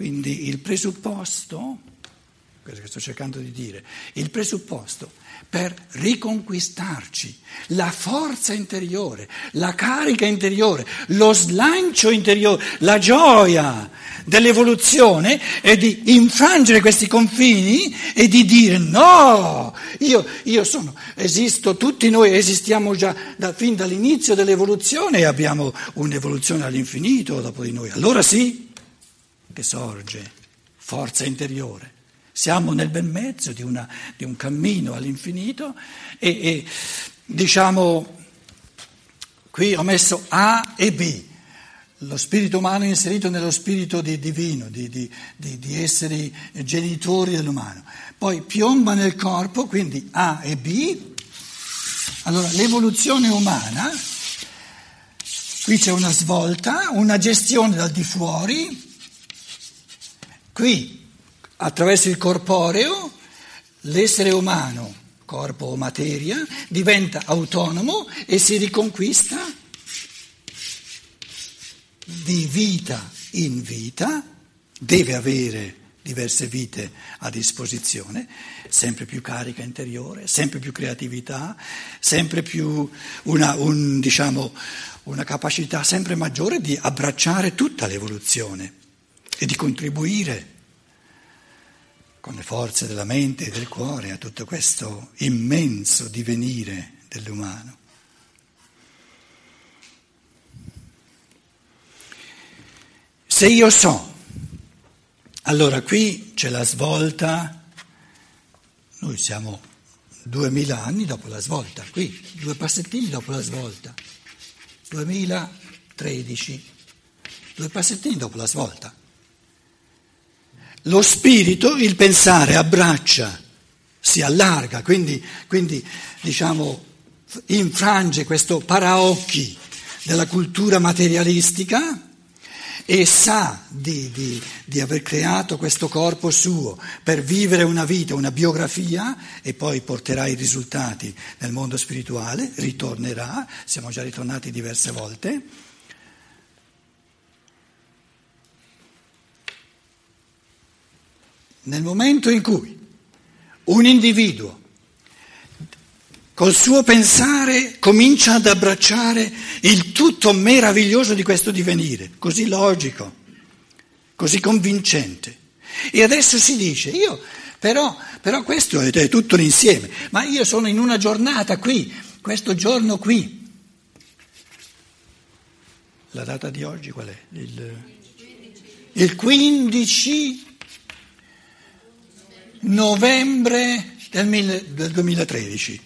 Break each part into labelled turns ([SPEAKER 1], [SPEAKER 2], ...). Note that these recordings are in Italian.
[SPEAKER 1] Quindi il presupposto, questo che sto cercando di dire, il presupposto per riconquistarci la forza interiore, la carica interiore, lo slancio interiore, la gioia dell'evoluzione è di infrangere questi confini e di dire no, io, io sono, esisto, tutti noi esistiamo già da, fin dall'inizio dell'evoluzione e abbiamo un'evoluzione all'infinito dopo di noi. Allora sì che sorge forza interiore. Siamo nel bel mezzo di, una, di un cammino all'infinito e, e, diciamo, qui ho messo A e B, lo spirito umano inserito nello spirito di, divino, di, di, di esseri genitori dell'umano. Poi piomba nel corpo, quindi A e B. Allora, l'evoluzione umana, qui c'è una svolta, una gestione dal di fuori, qui attraverso il corporeo l'essere umano, corpo o materia, diventa autonomo e si riconquista di vita in vita, deve avere diverse vite a disposizione, sempre più carica interiore, sempre più creatività, sempre più una, un, diciamo, una capacità sempre maggiore di abbracciare tutta l'evoluzione e di contribuire con le forze della mente e del cuore a tutto questo immenso divenire dell'umano. Se io so, allora qui c'è la svolta, noi siamo duemila anni dopo la svolta, qui due passettini dopo la svolta, 2013, due passettini dopo la svolta. Lo spirito, il pensare, abbraccia, si allarga, quindi, quindi diciamo, infrange questo paraocchi della cultura materialistica e sa di, di, di, aver creato questo corpo suo per vivere una vita, una biografia e poi porterà i risultati nel mondo spirituale, ritornerà, siamo già ritornati diverse volte nel momento in cui un individuo col suo pensare comincia ad abbracciare il tutto meraviglioso di questo divenire, così logico, così convincente. E adesso si dice, io però, però questo è tutto l'insieme, ma io sono in una giornata qui, questo giorno qui. La data di oggi qual è? Il, il 15 novembre del, mille, del 2013.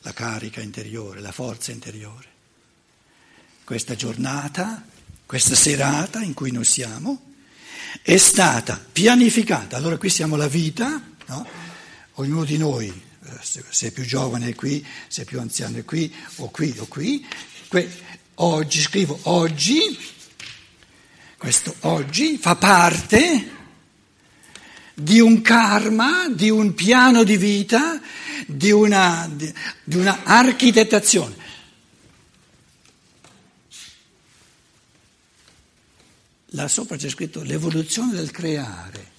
[SPEAKER 1] La carica interiore, la forza interiore. Questa giornata, questa serata in cui noi siamo, è stata pianificata. Allora qui siamo la vita, no? ognuno di noi, eh, se è più giovane è qui, se è più anziano è qui, o qui o qui. Oggi, scrivo oggi, questo oggi fa parte di un karma, di un piano di vita, di una, di, di una architettazione. Là sopra c'è scritto l'evoluzione del creare.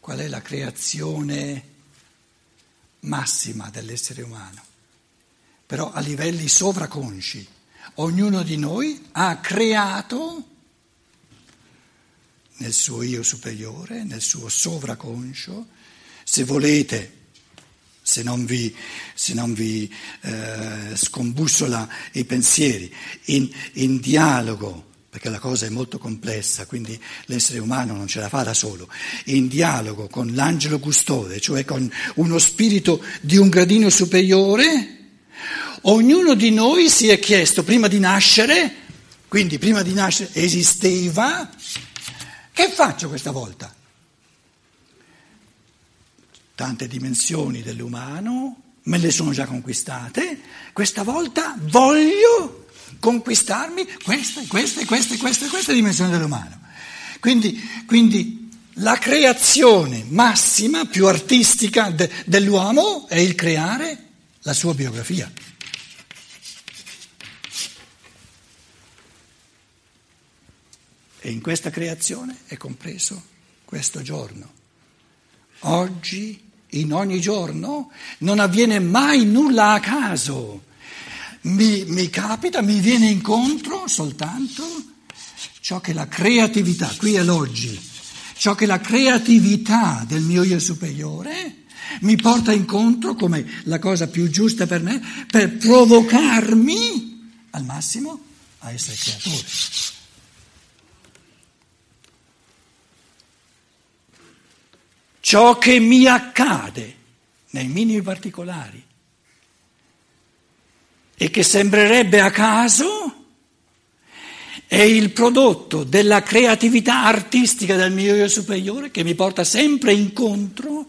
[SPEAKER 1] Qual è la creazione? Massima dell'essere umano, però a livelli sovraconsci. Ognuno di noi ha creato nel suo io superiore, nel suo sovraconscio, se volete, se non vi, se non vi eh, scombussola i pensieri, in, in dialogo perché la cosa è molto complessa, quindi l'essere umano non ce la fa da solo, in dialogo con l'angelo custode, cioè con uno spirito di un gradino superiore, ognuno di noi si è chiesto prima di nascere, quindi prima di nascere esisteva, che faccio questa volta? Tante dimensioni dell'umano, me le sono già conquistate, questa volta voglio conquistarmi queste, queste, queste, queste, queste dimensioni dell'umano. Quindi, quindi La creazione massima, più artistica de, dell'uomo è il creare la sua biografia. E in questa creazione è compreso questo giorno. Oggi, in ogni giorno, non avviene mai nulla a caso. Mi, mi capita, mi viene incontro soltanto ciò che la creatività, qui è l'oggi, ciò che la creatività del mio io superiore mi porta incontro come la cosa più giusta per me, per provocarmi al massimo a essere creatore. Ciò che mi accade nei minimi particolari e che sembrerebbe a caso è il prodotto della creatività artistica del mio io superiore che mi porta sempre incontro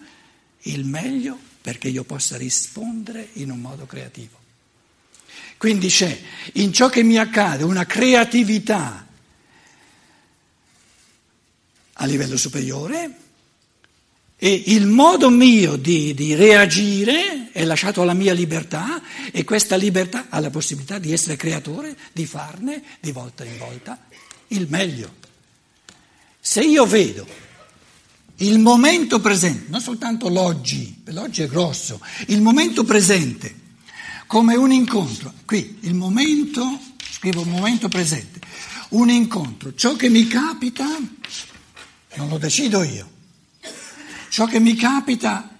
[SPEAKER 1] il meglio perché io possa rispondere in un modo creativo. Quindi c'è in ciò che mi accade una creatività a livello superiore e il modo mio di, di, reagire è lasciato alla mia libertà e questa libertà ha la possibilità di essere creatore, di farne di volta in volta il meglio. Se io vedo il momento presente, non soltanto l'oggi, l'oggi è grosso, il momento presente come un incontro, qui il momento, scrivo momento presente, un incontro, ciò che mi capita non lo decido io Ciò che mi capita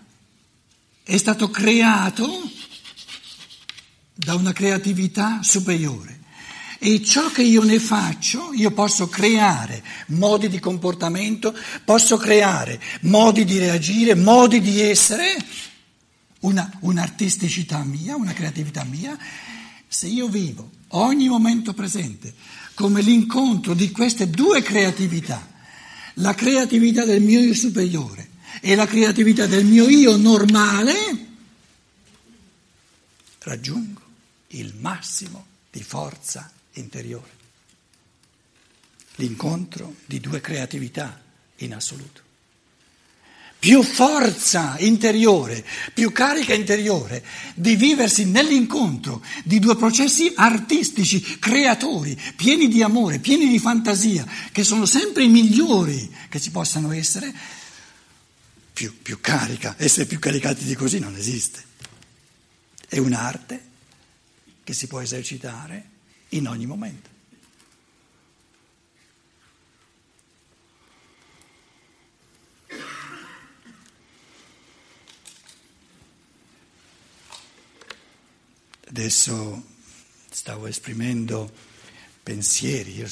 [SPEAKER 1] è stato creato da una creatività superiore. E ciò che io ne faccio, io posso creare modi di comportamento, posso creare modi di reagire, modi di essere, una, un'artisticità mia, una creatività mia, se io vivo ogni momento presente come l'incontro di queste due creatività, la creatività del mio io superiore e la creatività del mio io normale, raggiungo il massimo di forza interiore. L'incontro di due creatività in assoluto. Più forza interiore, più carica interiore di viversi nell'incontro di due processi artistici, creatori, pieni di amore, pieni di fantasia, che sono sempre i migliori che ci possano essere, più, più carica, essere più caricati di così non esiste. È un'arte che si può esercitare in ogni momento. Adesso stavo esprimendo pensieri, io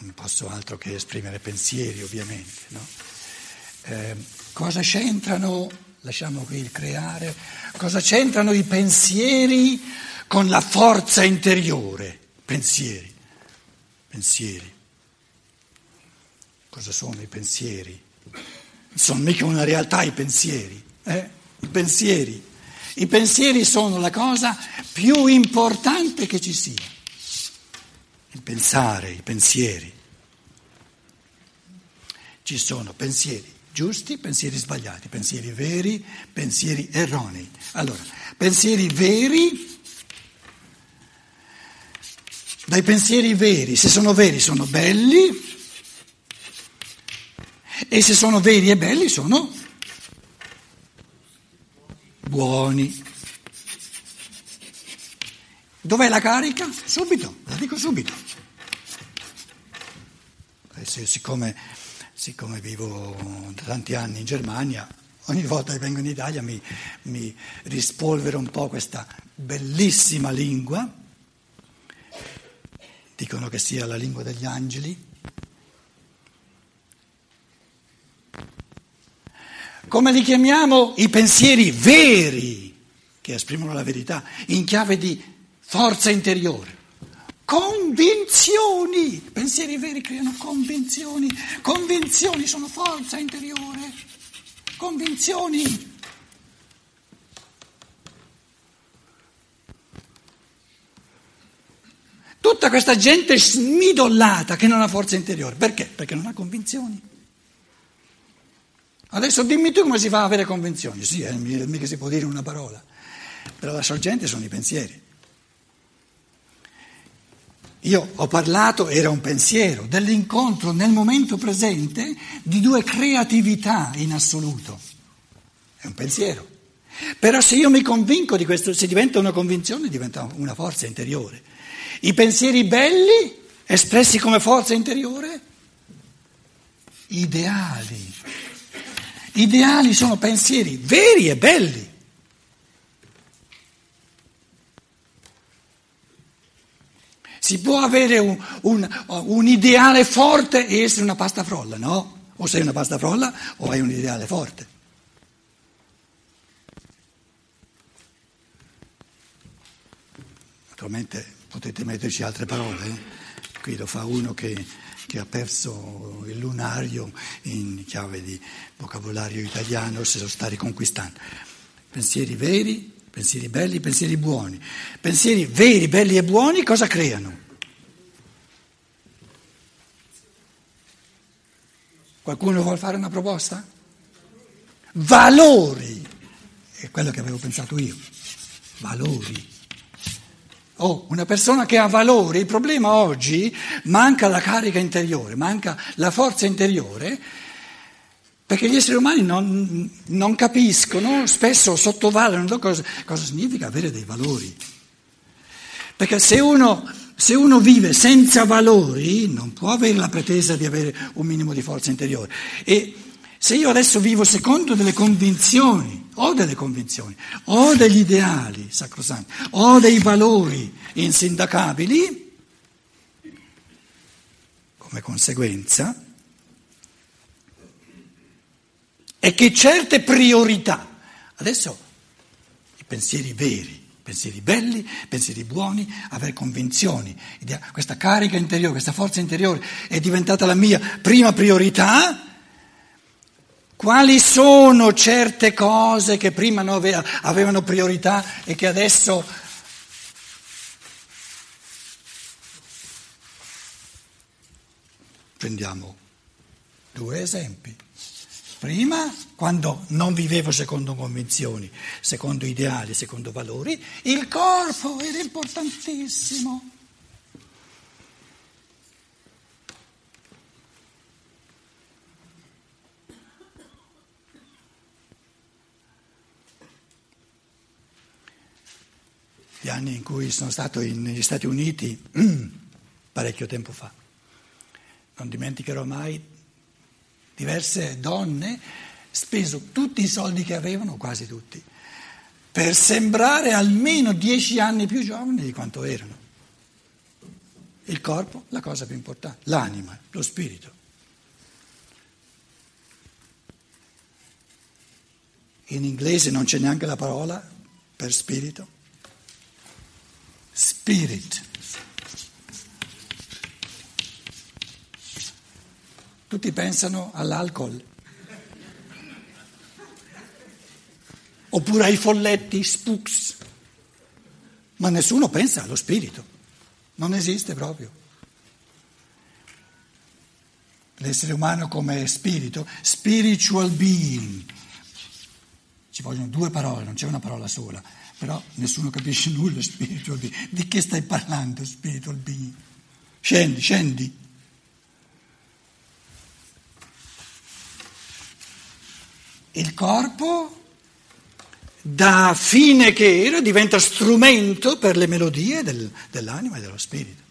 [SPEAKER 1] non posso altro che esprimere pensieri ovviamente, no? Eh, cosa c'entrano, lasciamo qui il creare, cosa c'entrano i pensieri con la forza interiore? Pensieri, pensieri. Cosa sono i pensieri? Non sono mica una realtà i pensieri, eh? I pensieri. I pensieri sono la cosa più importante che ci sia. Il pensare, i pensieri. Ci sono pensieri giusti, pensieri sbagliati, pensieri veri, pensieri erronei. Allora, pensieri veri, dai pensieri veri, se sono veri sono belli e se sono veri e belli sono buoni. Dov'è la carica? Subito, la dico subito. Adesso, siccome siccome vivo da tanti anni in Germania, ogni volta che vengo in Italia mi, mi rispolvero un po' questa bellissima lingua, dicono che sia la lingua degli angeli. Come li chiamiamo? I pensieri veri, che esprimono la verità, in chiave di forza interiore. Convinzioni, pensieri veri creano convinzioni, convinzioni sono forza interiore, convinzioni. Tutta questa gente smidollata che non ha forza interiore. Perché? Perché non ha convinzioni. Adesso dimmi tu come si fa a avere convinzioni. Sì, eh, mica si può dire una parola. Però la sorgente sono i pensieri. Io ho parlato, era un pensiero, dell'incontro nel momento presente di due creatività in assoluto. È un pensiero. Però se io mi convinco di questo, se diventa una convinzione, diventa una forza interiore. I pensieri belli, espressi come forza interiore, ideali. Ideali sono pensieri veri e belli. Si può avere un, un, un, ideale forte e essere una pasta frolla, no? O sei una pasta frolla o hai un ideale forte. Naturalmente potete metterci altre parole. Eh? Qui lo fa uno che, che, ha perso il lunario in chiave di vocabolario italiano, se lo sta riconquistando. Pensieri veri pensieri belli, pensieri buoni. Pensieri veri, belli e buoni cosa creano? Qualcuno vuole fare una proposta? Valori, è quello che avevo pensato io, valori. Oh, una persona che ha valori, il problema oggi manca la carica interiore, manca la forza interiore perché gli esseri umani non, non capiscono, spesso sottovalutano cosa, cosa, significa avere dei valori. Perché se uno, se uno vive senza valori non può avere la pretesa di avere un minimo di forza interiore. E se io adesso vivo secondo delle convinzioni, ho delle convinzioni, ho degli ideali sacrosanti, ho dei valori insindacabili, come conseguenza, è che certe priorità, adesso i pensieri veri, pensieri belli, pensieri buoni, avere convinzioni, questa carica interiore, questa forza interiore è diventata la mia prima priorità. Quali sono certe cose che prima avevano priorità e che adesso prendiamo due esempi. Prima, quando non vivevo secondo convinzioni, secondo ideali, secondo valori, il corpo era importantissimo. Gli anni in cui sono stato negli Stati Uniti, parecchio tempo fa, non dimenticherò mai diverse donne speso tutti i soldi che avevano, quasi tutti, per sembrare almeno dieci anni più giovani di quanto erano. Il corpo, la cosa più importante, l'anima, lo spirito. In inglese non c'è neanche la parola per spirito. Spirit. Tutti pensano all'alcol. Oppure ai folletti, spooks. Ma nessuno pensa allo spirito. Non esiste proprio. L'essere umano come spirito, spiritual being. Ci vogliono due parole, non c'è una parola sola, però nessuno capisce nulla spiritual being. Di che stai parlando spiritual being? Scendi, scendi. Il corpo, da fine che era, diventa strumento per le melodie del, dell'anima e dello spirito.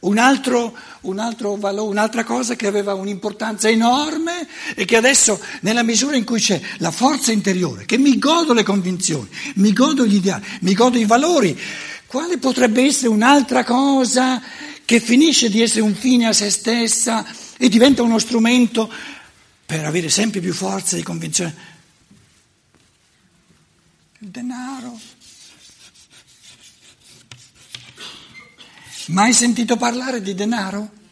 [SPEAKER 1] Un altro, un altro valore, un'altra cosa che aveva un'importanza enorme e che adesso, nella misura in cui c'è la forza interiore, che mi godo le convinzioni, mi godo gli ideali, mi godo i valori, quale potrebbe essere un'altra cosa che finisce di essere un fine a se stessa e diventa uno strumento per avere sempre più forza di convinzione. Il denaro. Mai sentito parlare di denaro?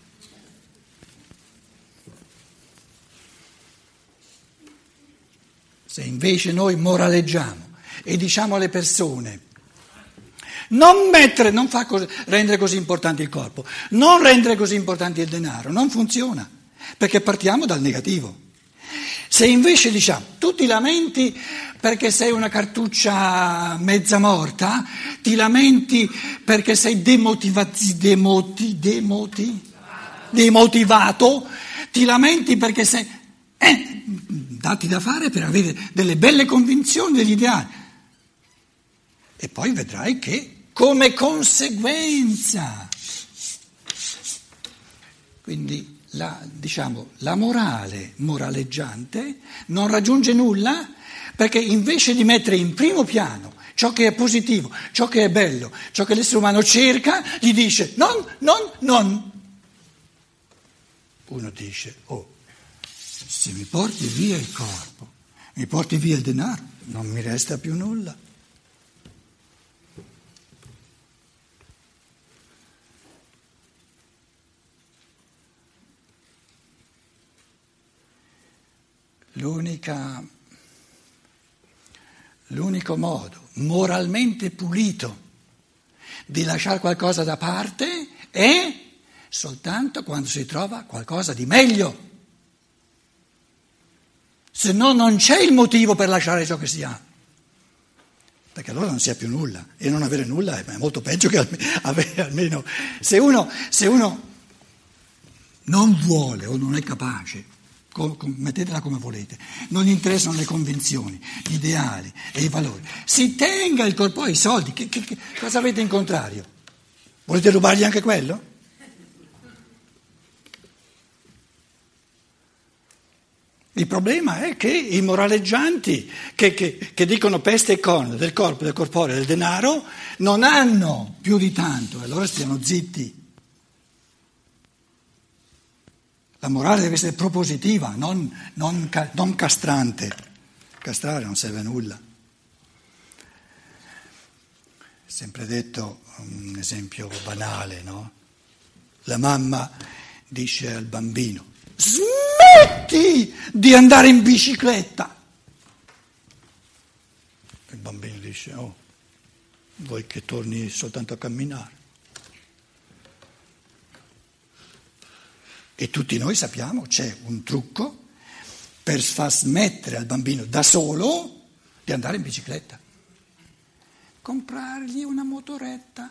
[SPEAKER 1] Se invece noi moraleggiamo e diciamo alle persone, Non mettere, non fa così, rendere così importante il corpo, non rendere così importante il denaro, non funziona, perché partiamo dal negativo. Se invece diciamo, tu ti lamenti perché sei una cartuccia mezza morta, ti lamenti perché sei demotivati, demoti, demoti, demotivato, ti lamenti perché sei... Eh, dati da fare per avere delle belle convinzioni, degli ideali. E poi vedrai che come conseguenza, quindi la, diciamo, la morale moraleggiante non raggiunge nulla perché invece di mettere in primo piano ciò che è positivo, ciò che è bello, ciò che l'essere umano cerca, gli dice non, non, non. Uno dice, oh, se mi porti via il corpo, mi porti via il denaro, non mi resta più nulla. L'unica, l'unico modo moralmente pulito di lasciare qualcosa da parte è soltanto quando si trova qualcosa di meglio. Se no non c'è il motivo per lasciare ciò che si ha. Perché allora non si ha più nulla. E non avere nulla è molto peggio che avere almeno... Se uno, se uno non vuole o non è capace mettetela come volete, non interessano le convinzioni, gli ideali e i valori. Si tenga il corpo ai soldi, che, che, che, cosa avete in contrario? Volete rubargli anche quello? Il problema è che i moraleggianti che, che dicono peste e corna del corpo, del corporeo, del denaro, non hanno più di tanto, e allora stiano zitti. La morale deve essere propositiva, non, non, non castrante. Castrare non serve a nulla. Sempre detto un esempio banale, no? La mamma dice al bambino, smetti di andare in bicicletta. Il bambino dice, oh, vuoi che torni soltanto a camminare? E tutti noi sappiamo c'è un trucco per far smettere al bambino da solo di andare in bicicletta. Comprargli una motoretta.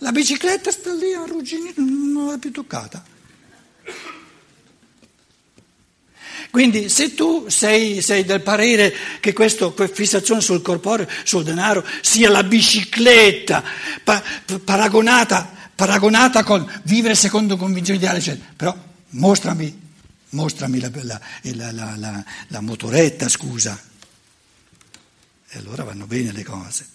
[SPEAKER 1] La bicicletta sta lì a arrugginire, non l'ha più toccata. Quindi se tu sei, sei, del parere che questa fissazione sul corporeo, sul denaro, sia la bicicletta pa- paragonata paragonata con vivere secondo convinzioni ideali, eccetera. Però mostrami, mostrami la, la, la, la motoretta, scusa. E allora vanno bene le cose.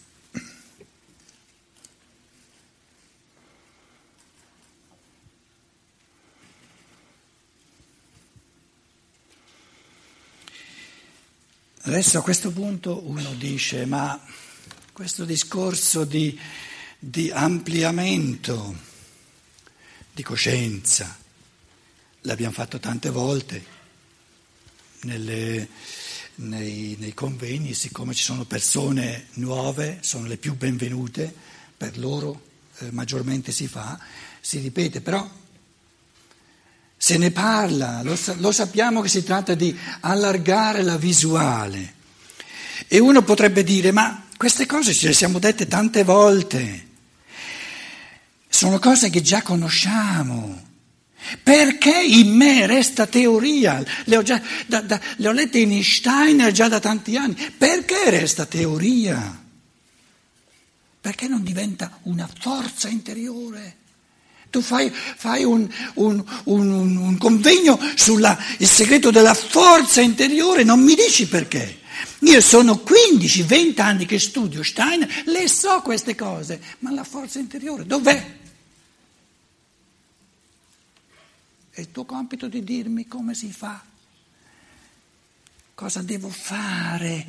[SPEAKER 1] Adesso a questo punto uno dice, ma questo discorso di di ampliamento di coscienza. L'abbiamo fatto tante volte nelle, nei, nei, convegni, siccome ci sono persone nuove, sono le più benvenute, per loro eh, maggiormente si fa, si ripete, però se ne parla, lo, lo sappiamo che si tratta di allargare la visuale. E uno potrebbe dire, ma queste cose ce le siamo dette tante volte. Sono cose che già conosciamo. Perché in me resta teoria? Le ho, già, da, da, le ho lette in Steiner già da tanti anni. Perché resta teoria? Perché non diventa una forza interiore? Tu fai, fai un, un, un, un, convegno sul segreto della forza interiore, non mi dici perché. Io sono 15-20 anni che studio Steiner, le so queste cose, ma la forza interiore dov'è? È il tuo compito di dirmi come si fa, cosa devo fare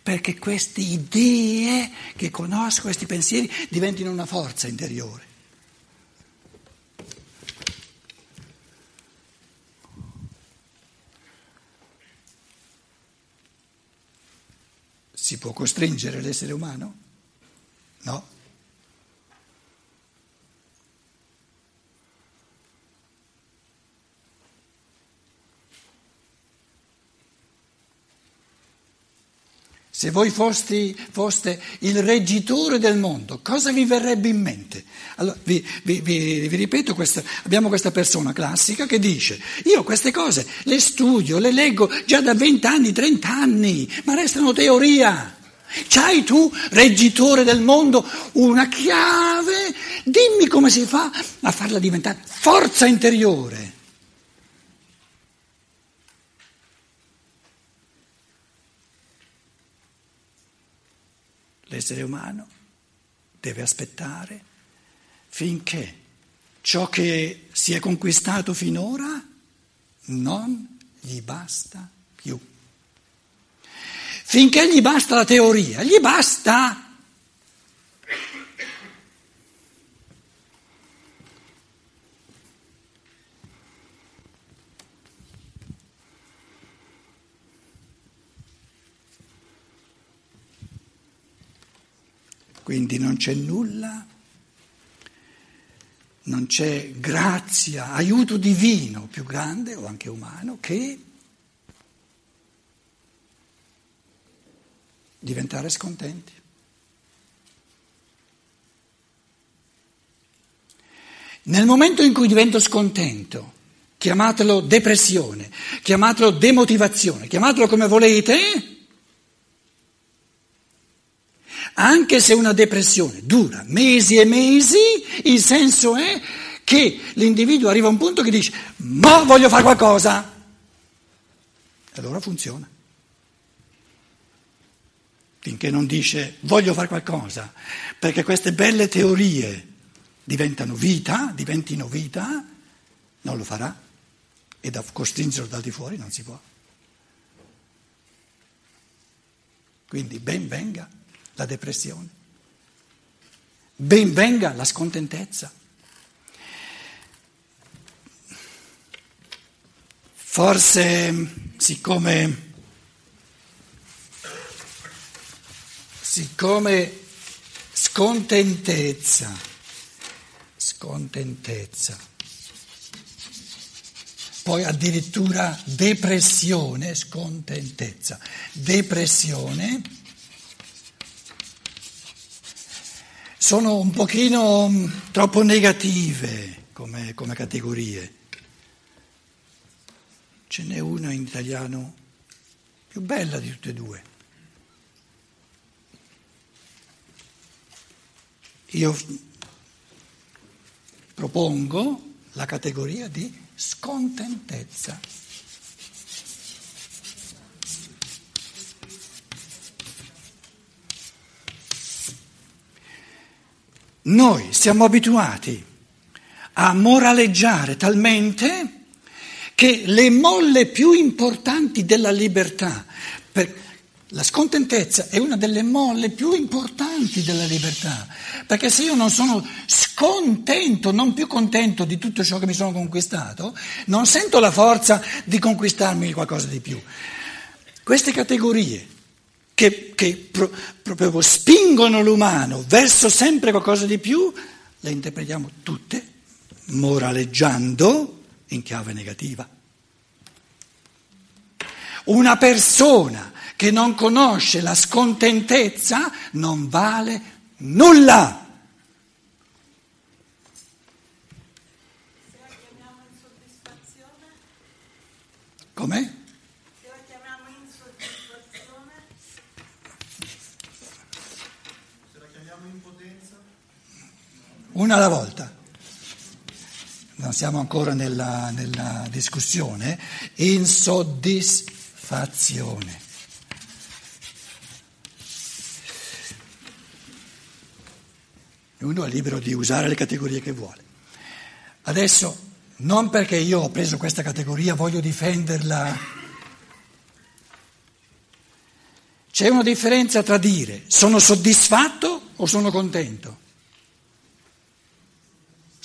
[SPEAKER 1] perché queste idee che conosco, questi pensieri diventino una forza interiore. Si può costringere l'essere umano? Se voi foste, foste, il reggitore del mondo, cosa vi verrebbe in mente? Allora, vi, vi, vi, vi ripeto, questa, abbiamo questa persona classica che dice, io queste cose le studio, le leggo già da 20 anni, 30 anni, ma restano teoria. C'hai tu, reggitore del mondo, una chiave? Dimmi come si fa a farla diventare forza interiore. L'essere umano deve aspettare finché ciò che si è conquistato finora non gli basta più. Finché gli basta la teoria, gli basta. Quindi non c'è nulla, non c'è grazia, aiuto divino più grande o anche umano che diventare scontenti. Nel momento in cui divento scontento, chiamatelo depressione, chiamatelo demotivazione, chiamatelo come volete, anche se una depressione dura mesi e mesi, il senso è che l'individuo arriva a un punto che dice, ma voglio fare qualcosa. E allora funziona. Finché non dice voglio fare qualcosa, perché queste belle teorie diventano vita, diventino vita, non lo farà. E da costringerlo dal di fuori non si può. Quindi ben venga la depressione. Ben venga la scontentezza. Forse siccome, siccome scontentezza, scontentezza, poi addirittura depressione, scontentezza, depressione, sono un pochino mm, troppo negative come, come categorie. Ce n'è una in italiano più bella di tutte e due. Io propongo la categoria di scontentezza. Noi siamo abituati a moraleggiare talmente che le molle più importanti della libertà, la scontentezza è una delle molle più importanti della libertà, perché se io non sono scontento, non più contento di tutto ciò che mi sono conquistato, non sento la forza di conquistarmi qualcosa di più. Queste categorie che, che pro, proprio spingono l'umano verso sempre qualcosa di più, le interpretiamo tutte moraleggiando in chiave negativa. Una persona che non conosce la scontentezza non vale nulla. Com'è?
[SPEAKER 2] Se la chiamiamo insoddisfazione?
[SPEAKER 3] Se la chiamiamo impotenza?
[SPEAKER 1] Una alla volta. Non siamo ancora nella, nella discussione. Insoddisfazione. Uno è libero di usare le categorie che vuole. Adesso, non perché io ho preso questa categoria voglio difenderla. C'è una differenza tra dire sono soddisfatto o sono contento.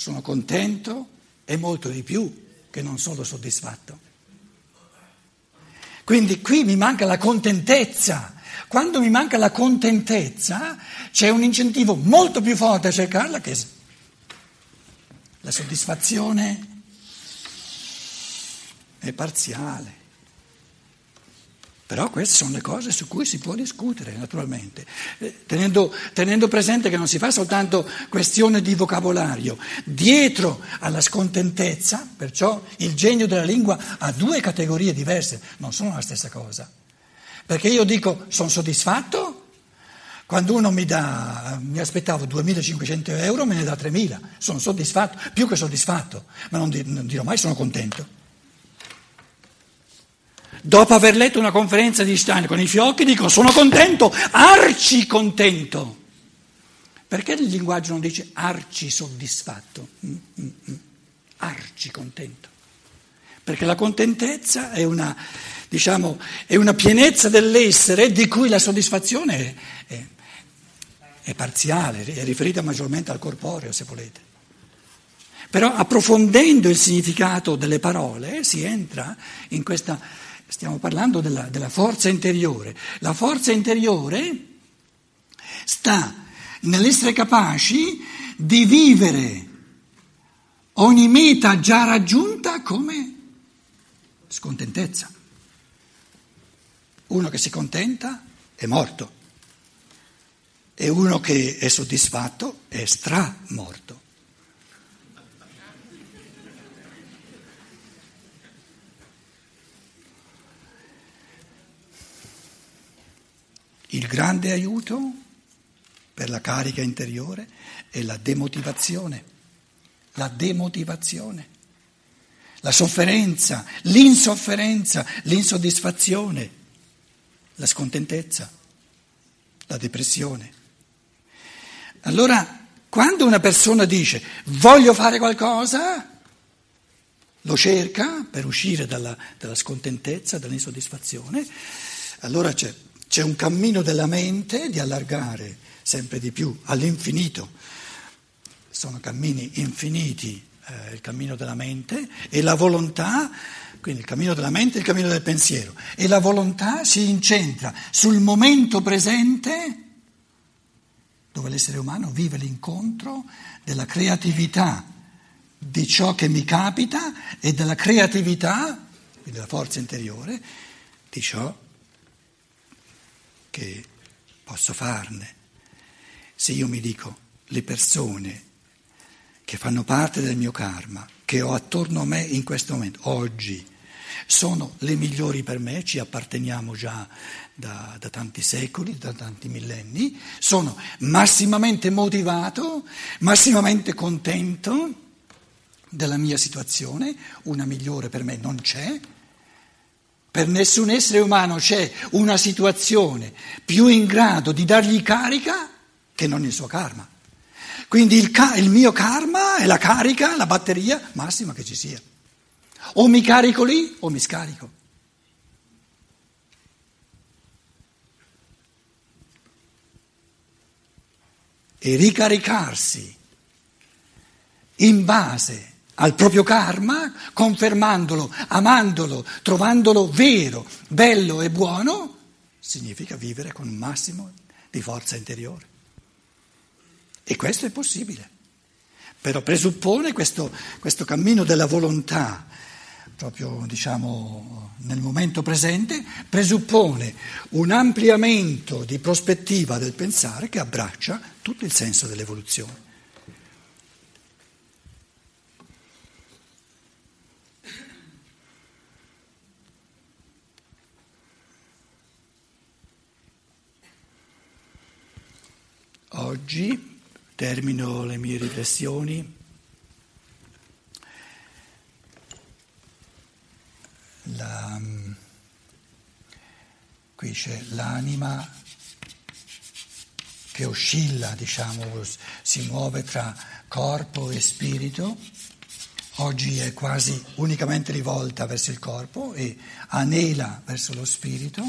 [SPEAKER 1] Sono contento e molto di più che non sono soddisfatto. Quindi qui mi manca la contentezza. Quando mi manca la contentezza c'è un incentivo molto più forte a cercarla che la soddisfazione è parziale. Però queste sono le cose su cui si può discutere, naturalmente, eh, tenendo, tenendo, presente che non si fa soltanto questione di vocabolario. Dietro alla scontentezza, perciò il genio della lingua ha due categorie diverse, non sono la stessa cosa. Perché io dico sono soddisfatto quando uno mi dà, mi aspettavo 2.500 euro, me ne dà 3.000, sono soddisfatto, più che soddisfatto, ma non, dirò mai sono contento. Dopo aver letto una conferenza di Stein con i fiocchi, dico sono contento, arci contento. Perché il linguaggio non dice arci soddisfatto? Mm, mm, mm. Arci contento. Perché la contentezza è una, diciamo, è una pienezza dell'essere di cui la soddisfazione è, è, è parziale, è riferita maggiormente al corporeo, se volete. Però approfondendo il significato delle parole si entra in questa Stiamo parlando della, della forza interiore. La forza interiore sta nell'essere capaci di vivere ogni meta già raggiunta come scontentezza. Uno che si contenta è morto e uno che è soddisfatto è stramorto. Il grande aiuto per la carica interiore è la demotivazione, la demotivazione, la sofferenza, l'insofferenza, l'insoddisfazione, la scontentezza, la depressione. Allora, quando una persona dice voglio fare qualcosa, lo cerca per uscire dalla, dalla scontentezza, dall'insoddisfazione, allora c'è c'è un cammino della mente di allargare sempre di più all'infinito. Sono cammini infiniti, eh, il cammino della mente e la volontà, quindi il cammino della mente e il cammino del pensiero. E la volontà si incentra sul momento presente dove l'essere umano vive l'incontro della creatività di ciò che mi capita e della creatività, quindi della forza interiore, di ciò che posso farne. Se io mi dico le persone che fanno parte del mio karma, che ho attorno a me in questo momento, oggi, sono le migliori per me, ci apparteniamo già da, da, tanti secoli, da tanti millenni, sono massimamente motivato, massimamente contento della mia situazione, una migliore per me non c'è, per nessun essere umano c'è una situazione più in grado di dargli carica che non il suo karma. Quindi il, ca- il mio karma è la carica, la batteria massima che ci sia. O mi carico lì o mi scarico. E ricaricarsi in base al proprio karma, confermandolo, amandolo, trovandolo vero, bello e buono, significa vivere con un massimo di forza interiore. E questo è possibile, però presuppone questo, questo cammino della volontà, proprio diciamo nel momento presente, presuppone un ampliamento di prospettiva del pensare che abbraccia tutto il senso dell'evoluzione. Oggi termino le mie riflessioni. La, qui c'è l'anima che oscilla, diciamo, si muove tra corpo e spirito. Oggi è quasi unicamente rivolta verso il corpo e anela verso lo spirito.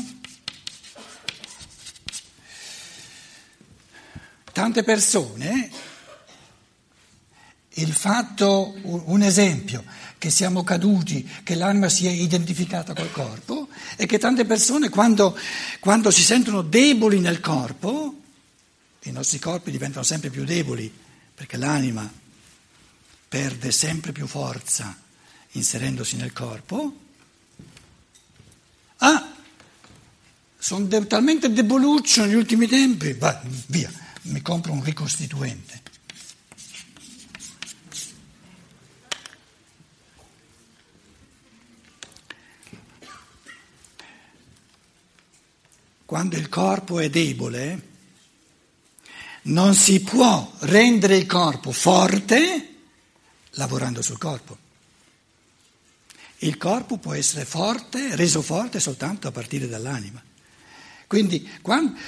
[SPEAKER 1] Tante persone, il fatto, un esempio, che siamo caduti, che l'anima si è identificata col corpo, e che tante persone quando, quando si sentono deboli nel corpo, i nostri corpi diventano sempre più deboli, perché l'anima perde sempre più forza inserendosi nel corpo, ah, sono de- talmente deboluccio negli ultimi tempi, va, via, mi compro un ricostituente. Quando il corpo è debole, non si può rendere il corpo forte lavorando sul corpo. Il corpo può essere forte, reso forte soltanto a partire dall'anima. Quindi quando,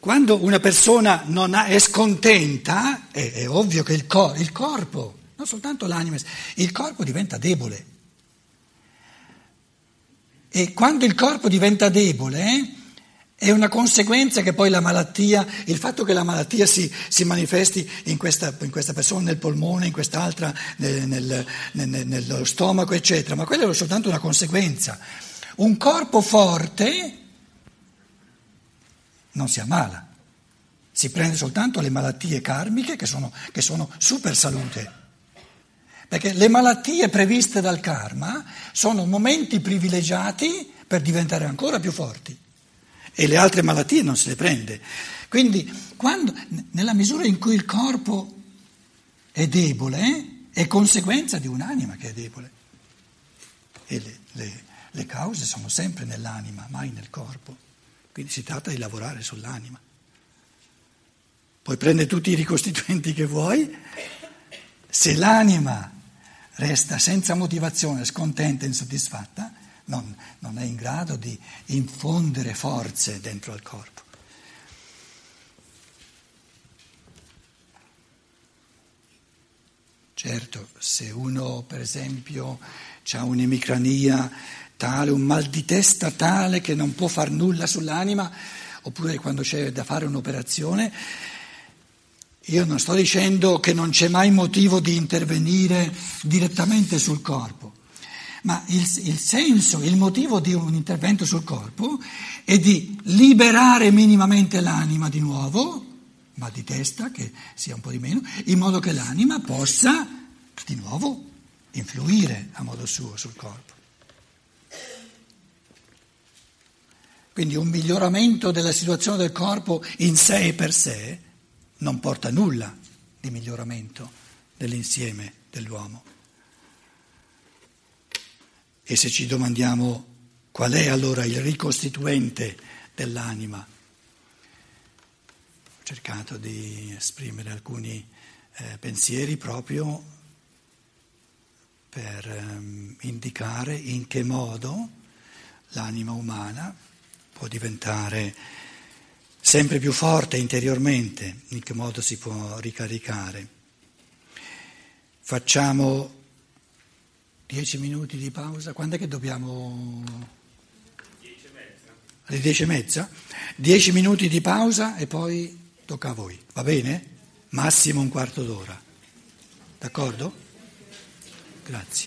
[SPEAKER 1] quando una persona ha, è scontenta, è, è ovvio che il, cor, il corpo, non soltanto l'anima, il corpo diventa debole. E quando il corpo diventa debole, è una conseguenza che poi la malattia, il fatto che la malattia si, si manifesti in questa, in questa, persona, nel polmone, in quest'altra, nel, nel, nel, nello stomaco, eccetera, ma quella è soltanto una conseguenza. Un corpo forte non si ammala, si prende soltanto le malattie karmiche che sono, che sono super salute. Perché le malattie previste dal karma sono momenti privilegiati per diventare ancora più forti e le altre malattie non se le prende. Quindi, quando, nella misura in cui il corpo è debole, è conseguenza di un'anima che è debole. E le, le, le cause sono sempre nell'anima, mai nel corpo. Quindi si tratta di lavorare sull'anima. Puoi prendere tutti i ricostituenti che vuoi, se l'anima resta senza motivazione, scontenta, insoddisfatta, non, non è in grado di infondere forze dentro al corpo. Certo, se uno per esempio ha un'emicrania tale, un mal di testa tale che non può far nulla sull'anima, oppure quando c'è da fare un'operazione, io non sto dicendo che non c'è mai motivo di intervenire direttamente sul corpo, ma il, il, senso, il motivo di un intervento sul corpo è di liberare minimamente l'anima di nuovo, ma di testa che sia un po' di meno, in modo che l'anima possa di nuovo influire a modo suo sul corpo. Quindi un miglioramento della situazione del corpo in sé e per sé non porta nulla di miglioramento dell'insieme dell'uomo. E se ci domandiamo qual è allora il ricostituente dell'anima, ho cercato di esprimere alcuni eh, pensieri proprio per ehm, indicare in che modo l'anima umana può diventare sempre più forte interiormente, in che modo si può ricaricare. Facciamo Dieci minuti di pausa. Quando è che dobbiamo? Alle dieci e mezza? Dieci minuti di pausa e poi tocca a voi. Va bene? Massimo un quarto d'ora. D'accordo? Grazie.